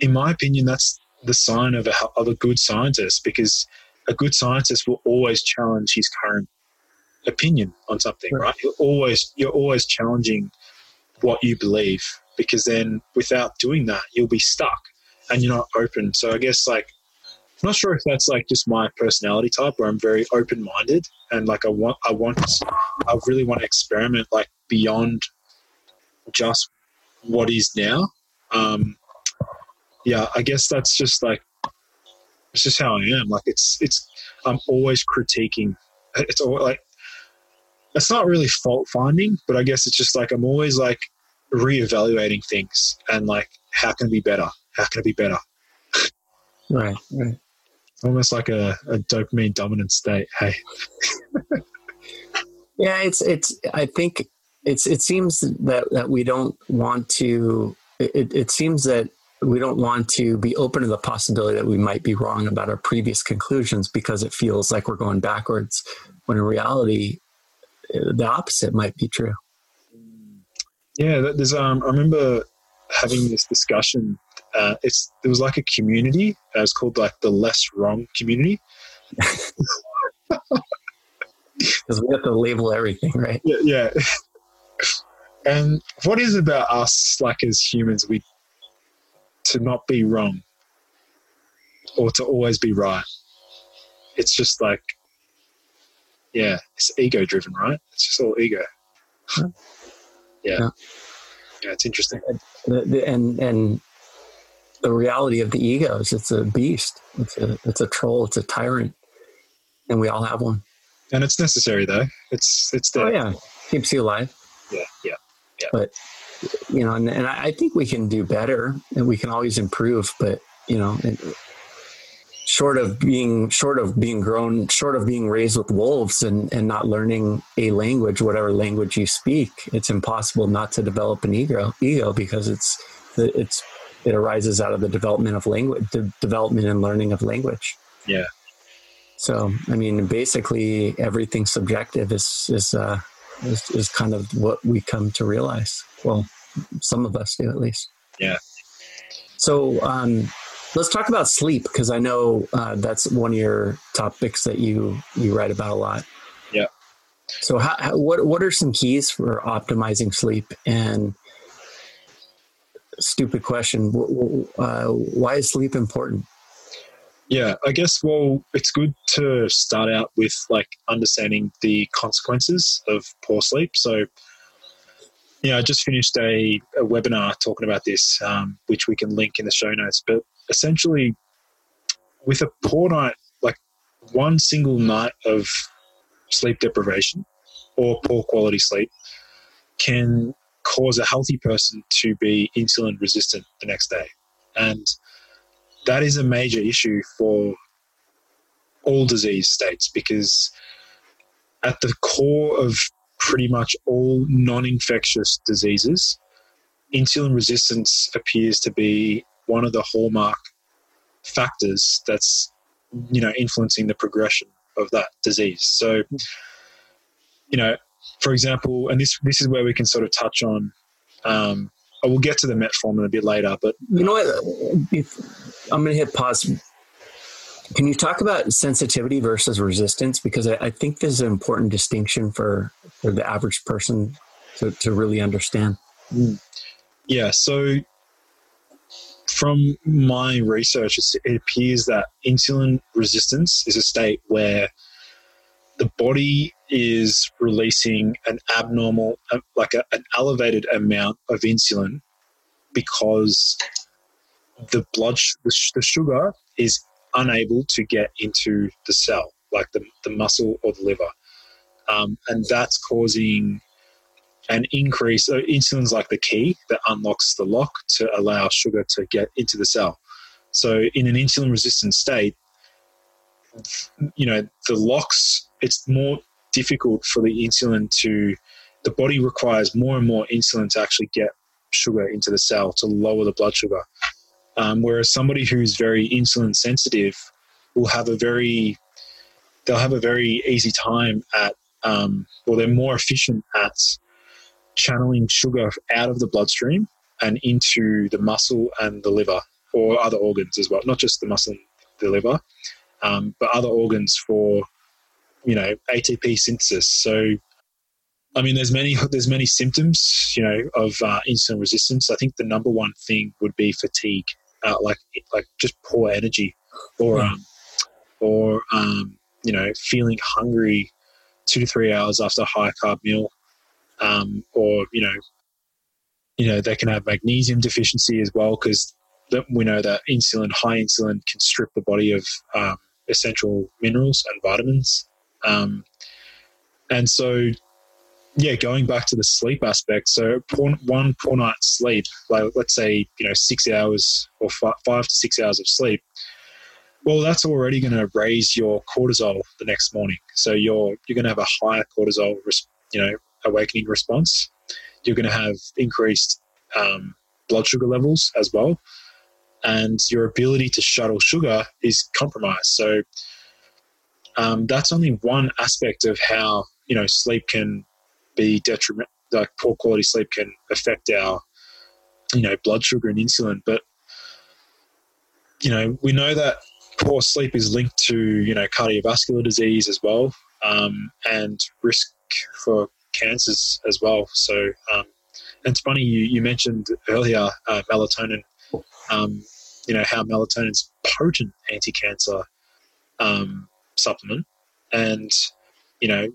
Speaker 1: in my opinion, that's the sign of a of a good scientist because a good scientist will always challenge his current opinion on something, right? You're always you're always challenging what you believe because then without doing that, you'll be stuck and you're not open. So I guess like I'm not sure if that's like just my personality type where I'm very open minded and like I want I want I really want to experiment like beyond just what is now. Um, yeah, I guess that's just like it's just how I am. Like it's it's I'm always critiquing. It's all like it's not really fault finding, but I guess it's just like I'm always like reevaluating things and like how can it be better? How can it be better?
Speaker 2: Right, right.
Speaker 1: Almost like a, a dopamine dominant state. Hey. <laughs>
Speaker 2: yeah, it's it's. I think it's it seems that that we don't want to. It, it seems that we don't want to be open to the possibility that we might be wrong about our previous conclusions because it feels like we're going backwards when in reality the opposite might be true.
Speaker 1: Yeah there's um i remember having this discussion uh, it's there was like a community uh, it's called like the less wrong community. <laughs> <laughs>
Speaker 2: Because we have to label everything right?
Speaker 1: Yeah, yeah. And what is it about us like as humans we to not be wrong or to always be right. It's just like, yeah, it's ego driven, right? It's just all ego. Yeah. yeah. Yeah, it's interesting.
Speaker 2: The, and and the reality of the ego is it's a beast. It's a it's a troll. It's a tyrant, and we all have one.
Speaker 1: And it's necessary, though. It's it's oh, there.
Speaker 2: Oh yeah, keeps you alive.
Speaker 1: Yeah, yeah, yeah.
Speaker 2: But you know, and, and I think we can do better and we can always improve, but you know, short of being short of being grown, short of being raised with wolves and, and not learning a language, whatever language you speak, it's impossible not to develop an ego ego because it's it's it arises out of the development of language, the development and learning of language.
Speaker 1: Yeah.
Speaker 2: So, I mean, basically everything subjective is, is, uh, is, is kind of what we come to realize. Well, some of us do at least.
Speaker 1: Yeah.
Speaker 2: So um, let's talk about sleep because I know uh, that's one of your topics that you you write about a lot.
Speaker 1: Yeah.
Speaker 2: So how, how, what what are some keys for optimizing sleep? And stupid question, uh, why is sleep important?
Speaker 1: Yeah, I guess, well, it's good to start out with like understanding the consequences of poor sleep. So, yeah, I just finished a, a webinar talking about this, um, which we can link in the show notes. But essentially, with a poor night, like one single night of sleep deprivation or poor quality sleep, can cause a healthy person to be insulin resistant the next day. And that is a major issue for all disease states because at the core of pretty much all non-infectious diseases insulin resistance appears to be one of the hallmark factors that's you know influencing the progression of that disease so you know for example and this this is where we can sort of touch on um, I will get to the metformin a bit later, but
Speaker 2: you know what? If, I'm going to hit pause. Can you talk about sensitivity versus resistance? Because I, I think is an important distinction for for the average person to, to really understand.
Speaker 1: Mm. Yeah. So from my research, it appears that insulin resistance is a state where the body is releasing an abnormal, uh, like a, an elevated amount of insulin because the blood, the, the sugar is unable to get into the cell, like the, the muscle or the liver. Um, and that's causing an increase. So insulin's like the key that unlocks the lock to allow sugar to get into the cell. So in an insulin resistant state, you know, the locks, it's more difficult for the insulin to, the body requires more and more insulin to actually get sugar into the cell to lower the blood sugar. Um, whereas somebody who's very insulin sensitive will have a very, they'll have a very easy time at, um, well, they're more efficient at channeling sugar out of the bloodstream and into the muscle and the liver or other organs as well, not just the muscle and the liver, um, but other organs for you know ATP synthesis. So, I mean, there's many there's many symptoms you know of uh, insulin resistance. I think the number one thing would be fatigue, uh, like like just poor energy, or um, or um, you know feeling hungry two to three hours after a high carb meal, um, or you know you know they can have magnesium deficiency as well because we know that insulin, high insulin, can strip the body of um, essential minerals and vitamins. Um, and so, yeah, going back to the sleep aspect. So, poor, one poor night's sleep, like let's say you know six hours or five, five to six hours of sleep. Well, that's already going to raise your cortisol the next morning. So you're you're going to have a higher cortisol, you know, awakening response. You're going to have increased um, blood sugar levels as well and your ability to shuttle sugar is compromised. So um, that's only one aspect of how you know sleep can be detriment. Like poor quality sleep can affect our you know blood sugar and insulin, but you know we know that poor sleep is linked to you know cardiovascular disease as well um, and risk for cancers as well. So um, and it's funny you, you mentioned earlier uh, melatonin. Um, you know how melatonin is potent anti-cancer um, supplement, and you know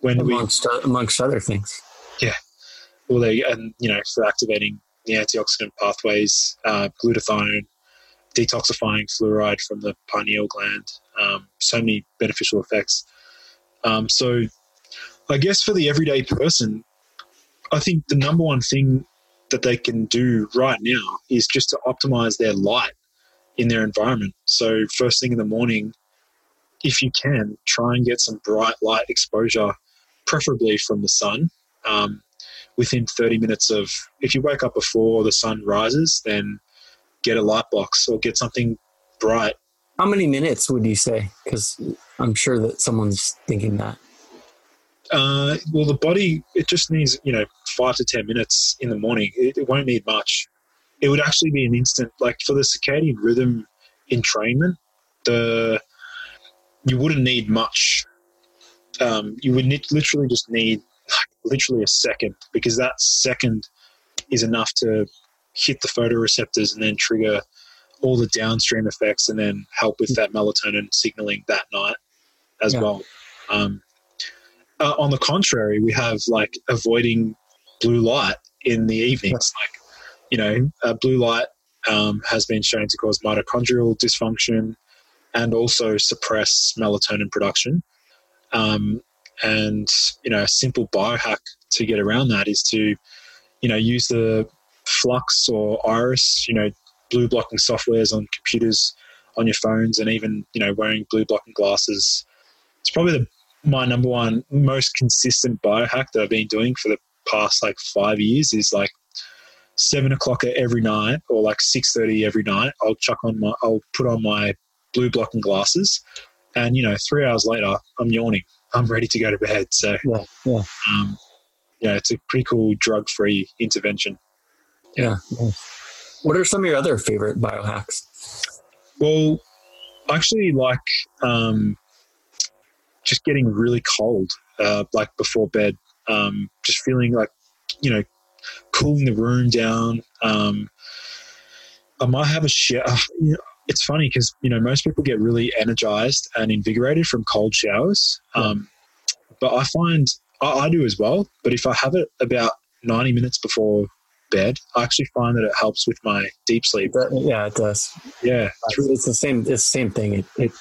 Speaker 1: when
Speaker 2: amongst, we amongst other things.
Speaker 1: Yeah, well, they and you know for activating the antioxidant pathways, uh, glutathione, detoxifying fluoride from the pineal gland, um, so many beneficial effects. Um, so, I guess for the everyday person, I think the number one thing that they can do right now is just to optimize their light in their environment. So, first thing in the morning, if you can, try and get some bright light exposure, preferably from the sun. Um, within 30 minutes of, if you wake up before the sun rises, then get a light box or get something bright.
Speaker 2: How many minutes would you say? Because I'm sure that someone's thinking that.
Speaker 1: Uh, well, the body it just needs you know five to ten minutes in the morning. It, it, won't need much. It would actually be an instant like for the circadian rhythm entrainment. The you wouldn't need much. Um, you would need, literally just need like, literally a second because that second is enough to hit the photoreceptors and then trigger all the downstream effects and then help with that melatonin signaling that night as yeah. well. Um, uh, on the contrary, we have like avoiding blue light in the evenings. Like, you know, uh, blue light um, has been shown to cause mitochondrial dysfunction and also suppress melatonin production. Um, and you know, a simple biohack to get around that is to, you know, use the Flux or Iris, you know, blue blocking softwares on computers, on your phones, and even you know, wearing blue blocking glasses. It's probably the my number one most consistent biohack that I've been doing for the past like five years is like seven o'clock every night or like six thirty every night. I'll chuck on my I'll put on my blue blocking glasses, and you know three hours later I'm yawning. I'm ready to go to bed. So
Speaker 2: yeah, yeah,
Speaker 1: um, yeah it's a pretty cool drug free intervention.
Speaker 2: Yeah. yeah. What are some of your other favorite biohacks?
Speaker 1: Well, I actually like um, just getting really cold, uh, like before bed, um, just feeling like, you know, cooling the room down. Um, I might have a shower. You know, it's funny because, you know, most people get really energized and invigorated from cold showers. Um, but I find I, I do as well. But if I have it about 90 minutes before bed, I actually find that it helps with my deep sleep.
Speaker 2: Yeah, it does.
Speaker 1: Yeah,
Speaker 2: it's, it's the same. It's the same thing. It, it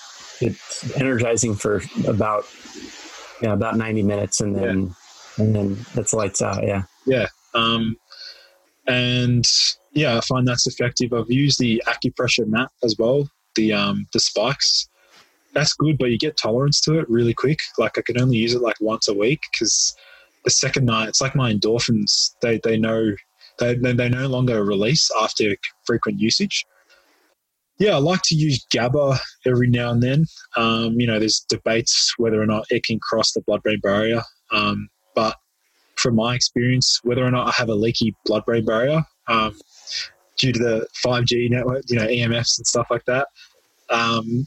Speaker 2: it's energizing for about yeah about 90 minutes and then yeah. and then it's lights out yeah.
Speaker 1: Yeah um, and yeah i find that's effective. I've used the acupressure mat as well the um the spikes. That's good but you get tolerance to it really quick. Like i can only use it like once a week because the second night it's like my endorphins they they know they, they, they no longer release after frequent usage yeah, I like to use GABA every now and then. Um, you know, there's debates whether or not it can cross the blood brain barrier. Um, but from my experience, whether or not I have a leaky blood brain barrier um, due to the 5G network, you know, EMFs and stuff like that. Um,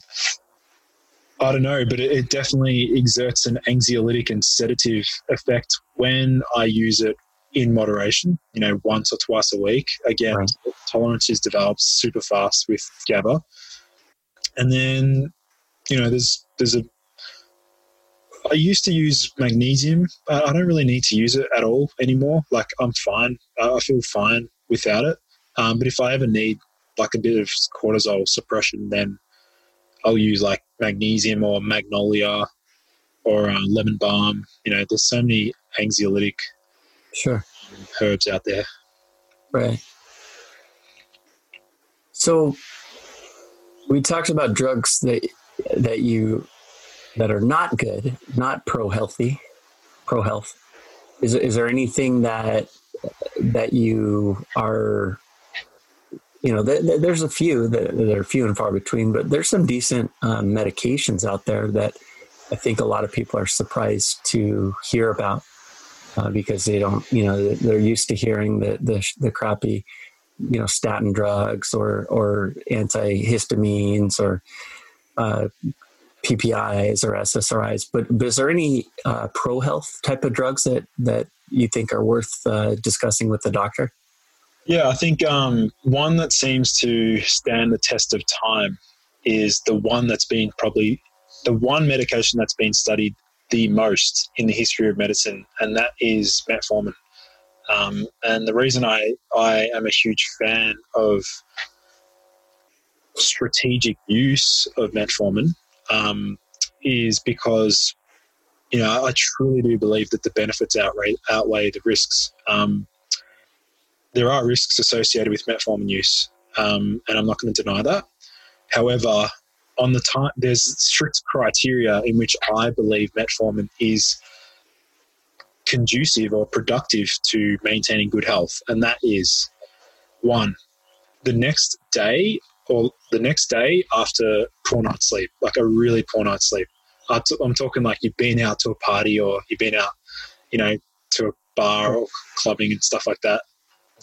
Speaker 1: I don't know, but it, it, definitely exerts an anxiolytic and sedative effect when I use it in moderation, you know, once or twice a week. Again, right. tolerance is developed super fast with GABA. And then, you know, there's there's a I used to use magnesium. I don't really need to use it at all anymore. Like I'm fine. I feel fine without it. Um, but if I ever need like a bit of cortisol suppression, then I'll use like magnesium or magnolia or uh, lemon balm. You know, there's so many anxiolytic
Speaker 2: sure
Speaker 1: herbs out there.
Speaker 2: Right. So we talked about drugs that that you that are not good, not pro healthy, pro health. Is is there anything that that you are you know, th- th- there's a few that, that, are few and far between, but there's some decent um, medications out there that I think a lot of people are surprised to hear about uh, because they don't, you know, they're used to hearing the the, the crappy, you know, statin drugs or or antihistamines or uh, PPIs or SSRIs. But, but is there any uh, pro health type of drugs that that you think are worth uh, discussing with the doctor?
Speaker 1: Yeah, I think um, one that seems to stand the test of time is the one that's been probably the one medication that's been studied the most in the history of medicine, and that is metformin. Um, and the reason I, I am a huge fan of strategic use of metformin um, is because you know I truly do believe that the benefits outweigh outweigh the risks. Um, there are risks associated with metformin use, um, and I'm not going to deny that. However, on the time, there's strict criteria in which I believe metformin is conducive or productive to maintaining good health, and that is one, the next day or the next day after poor night's sleep, like a really poor night's sleep. I'm talking like you've been out to a party or you've been out, you know, to a bar or clubbing and stuff like that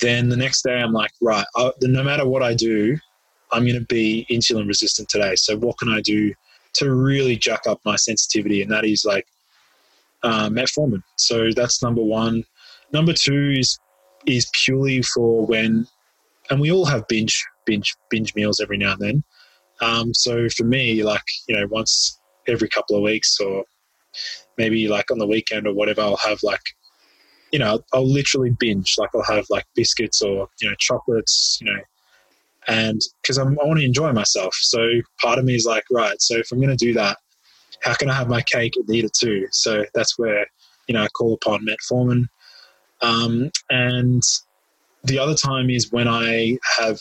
Speaker 1: then the next day I'm like, right, I, no matter what I do, I'm going to be insulin resistant today. So what can I do to really jack up my sensitivity? And that is like uh, metformin. So that's number one. Number two is is purely for when, and we all have binge binge binge meals every now and then. Um, so for me, like you know, once every couple of weeks or maybe like on the weekend or whatever, I'll have like you know, I'll literally binge. Like I'll have like biscuits or you know chocolates, you know, and because I want to enjoy myself. So part of me is like, right. So if I'm going to do that, how can I have my cake and eat it too? So that's where you know I call upon metformin. Um, and the other time is when I have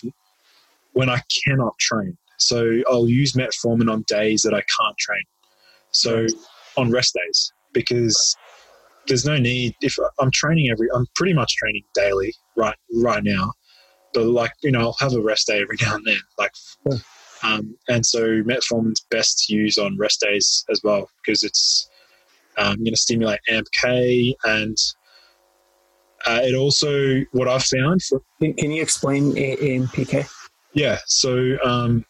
Speaker 1: when I cannot train. So I'll use metformin on days that I can't train. So on rest days because there's no need if I'm training every I'm pretty much training daily right right now but like you know I'll have a rest day every <laughs> now and then like um, and so metformin's best to use on rest days as well because it's um, going to stimulate AMPK and uh, it also what I've found for
Speaker 2: can you explain AMPK
Speaker 1: yeah so um,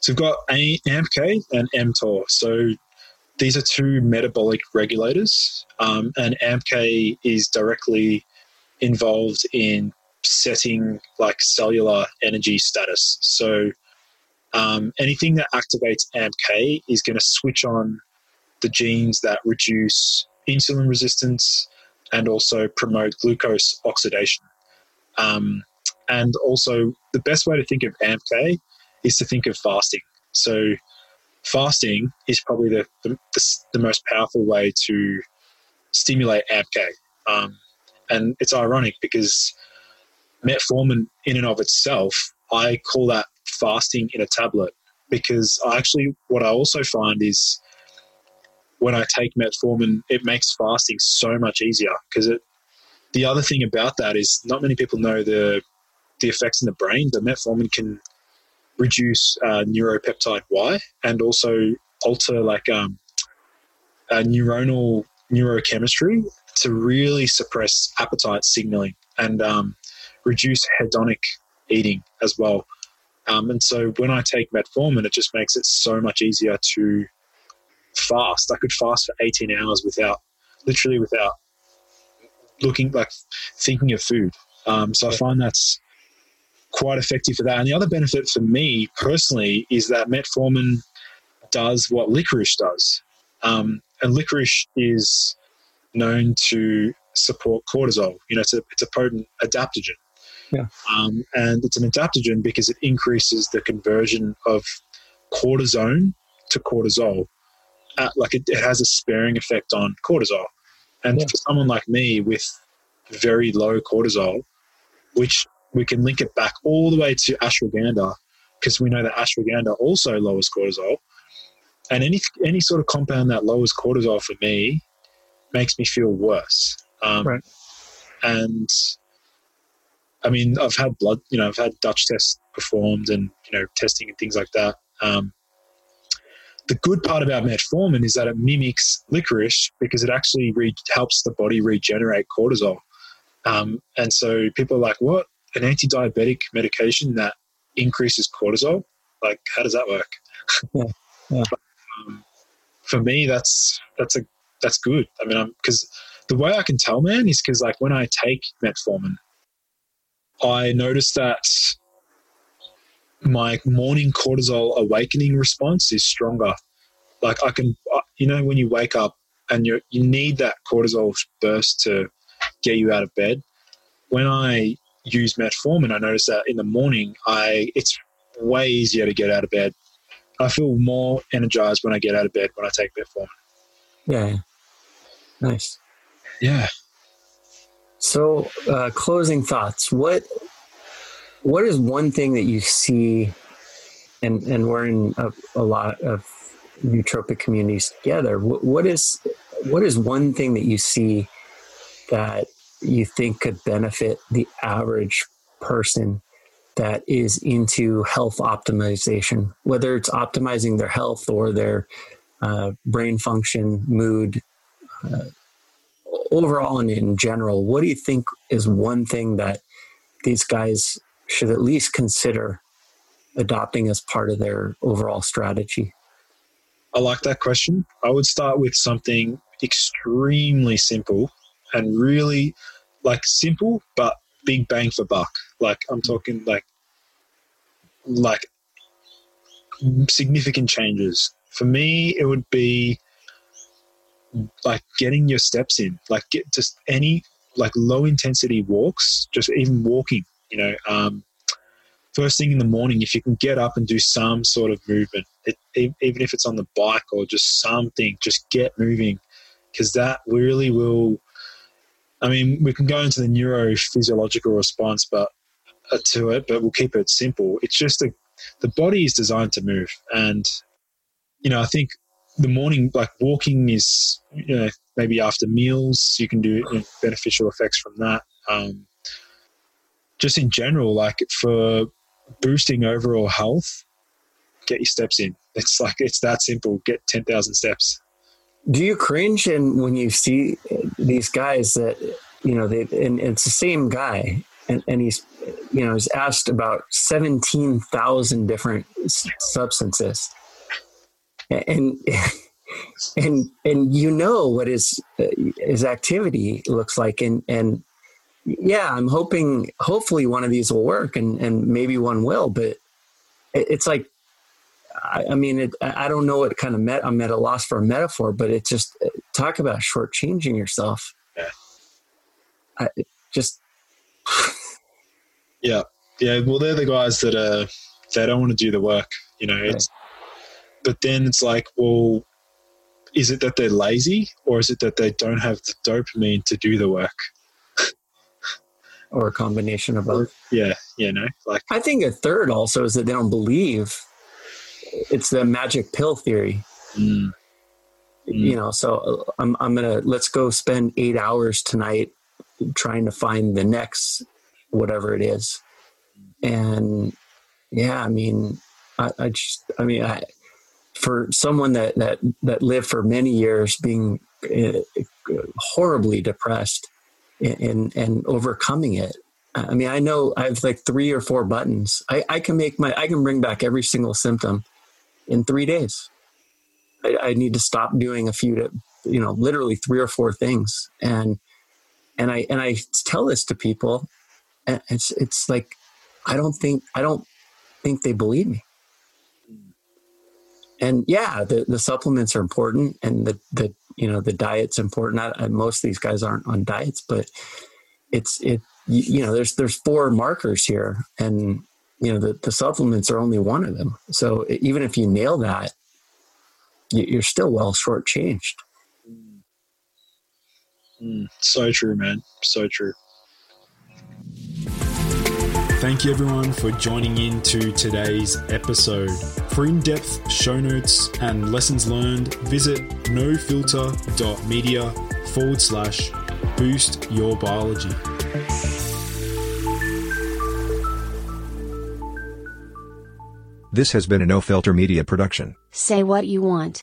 Speaker 1: so we've got AMPK and mTOR. So these are two metabolic regulators, um, and AMPK is directly involved in setting like cellular energy status. So um, anything that activates AMPK is going to switch on the genes that reduce insulin resistance and also promote glucose oxidation. Um, and also, the best way to think of AMPK is to think of fasting. So fasting is probably the, the, the, the most powerful way to stimulate AMPK. Um, and it's ironic because metformin, in and of itself, I call that fasting in a tablet because I actually, what I also find is when I take metformin, it makes fasting so much easier because it. The other thing about that is not many people know the the effects in the brain. The metformin can reduce uh, neuropeptide Y and also alter like um, neuronal neurochemistry to really suppress appetite signaling and um, reduce hedonic eating as well. Um, and so when I take metformin, it just makes it so much easier to fast. I could fast for 18 hours without, literally without looking like thinking of food. Um, so I find that's quite effective for that. And the other benefit for me personally is that metformin does what licorice does. Um, and licorice is known to support cortisol. You know, it's a, it's a potent adaptogen.
Speaker 2: Yeah.
Speaker 1: Um, and it's an adaptogen because it increases the conversion of cortisone to cortisol. At, like it, it, has a sparing effect on cortisol. And yeah. for someone like me with very low cortisol, which we can link it back all the way to ashwagandha, because we know that ashwagandha also lowers cortisol. And any any sort of compound that lowers cortisol for me makes me feel worse. Um, right. And I mean, I've had blood, you know, I've had Dutch tests performed and, you know, testing and things like that. Um, the good part about metformin is that it mimics licorice because it actually re- helps the body regenerate cortisol. Um, and so people are like, what? An anti diabetic medication that increases cortisol? Like, how does that work? <laughs> Yeah. yeah. But, um, for me, that's, that's a, that's good. I mean, because the way I can tell, man, is because like when I take metformin, I noticed that my morning cortisol awakening response is stronger. Like I can, uh, you know, when you wake up and you you need that cortisol burst to get you out of bed. When I use metformin, I notice that in the morning, I it's way easier to get out of bed. I feel more energized when I get out of bed when I take metformin.
Speaker 2: Yeah, nice.
Speaker 1: Yeah.
Speaker 2: So, uh, closing thoughts. What what is one thing that you see, and and we're in a, a lot of nootropic communities together. What, what is what is one thing that you see that you think could benefit the average person that is into health optimization, whether it's optimizing their health or their uh, brain function, mood, uh, overall and in general, what do you think is one thing that these guys should at least consider adopting as part of their overall strategy?
Speaker 1: I like that question. I would start with something extremely simple and really like simple but big bang for buck. Like I'm talking like like significant changes. For me, it would be like getting your steps in, like get just any like low intensity walks, just even walking, you know, um, first thing in the morning, if you can get up and do some sort of movement, it, even if it's on the bike or just something, just get moving because that really will. I mean, we can go into the neurophysiological response, but uh, to it, but we'll keep it simple. It's just a, the body is designed to move, and you know, I think the morning, like walking is, you know, maybe after meals, you can do you know, beneficial effects from that. Um, just in general, like for boosting overall health, get your steps in. It's like, it's that simple. Get 10,000 steps.
Speaker 2: Do you cringe and when you see these guys that, you know, they, and, and it's the same guy and, and he's, you know, he's asked about 17,000 different substances and and and you know what his his activity looks like and and yeah i'm hoping hopefully one of these will work and and maybe one will but it's like I, I mean, it, I don't know what kind of met. I'm at a loss for a metaphor, but it just talk about shortchanging yourself.
Speaker 1: Yeah.
Speaker 2: I, just.
Speaker 1: yeah, yeah. Well, they're the guys that uh they don't want to do the work. You know, it's but then it's like, well, is it that they're lazy or is it that they don't have the dopamine to do the work? <laughs>
Speaker 2: or a combination of both.
Speaker 1: Yeah, you know, like
Speaker 2: I think a third also is that they don't believe it's the magic pill theory. Mm. You know, so uh, I'm I'm gonna let's go spend eight hours tonight trying to find the next whatever it is, and yeah, I mean, I, I just I mean I for someone that that that lived for many years being uh, horribly depressed and and overcoming it. I mean, I know I have like three or four buttons. I, I can make my I can bring back every single symptom in three days. I, I need to stop doing a few to you know literally three or four things and and I and I tell this to people and it's it's like I don't think I don't think they believe me. And yeah, the, the supplements are important and the, the you know the diet's important. I, I, most of these guys aren't on diets, but it's it you, you, know there's there's four markers here, and you know the, the supplements are only one of them. So even if you nail that, you're still well shortchanged.
Speaker 1: Mm, so true, man. So true.
Speaker 3: Thank you everyone for joining in to today's episode. For in depth show notes and lessons learned, visit nofilter.media forward slash boost your biology.
Speaker 4: This has been a No Filter Media production.
Speaker 5: Say what you want.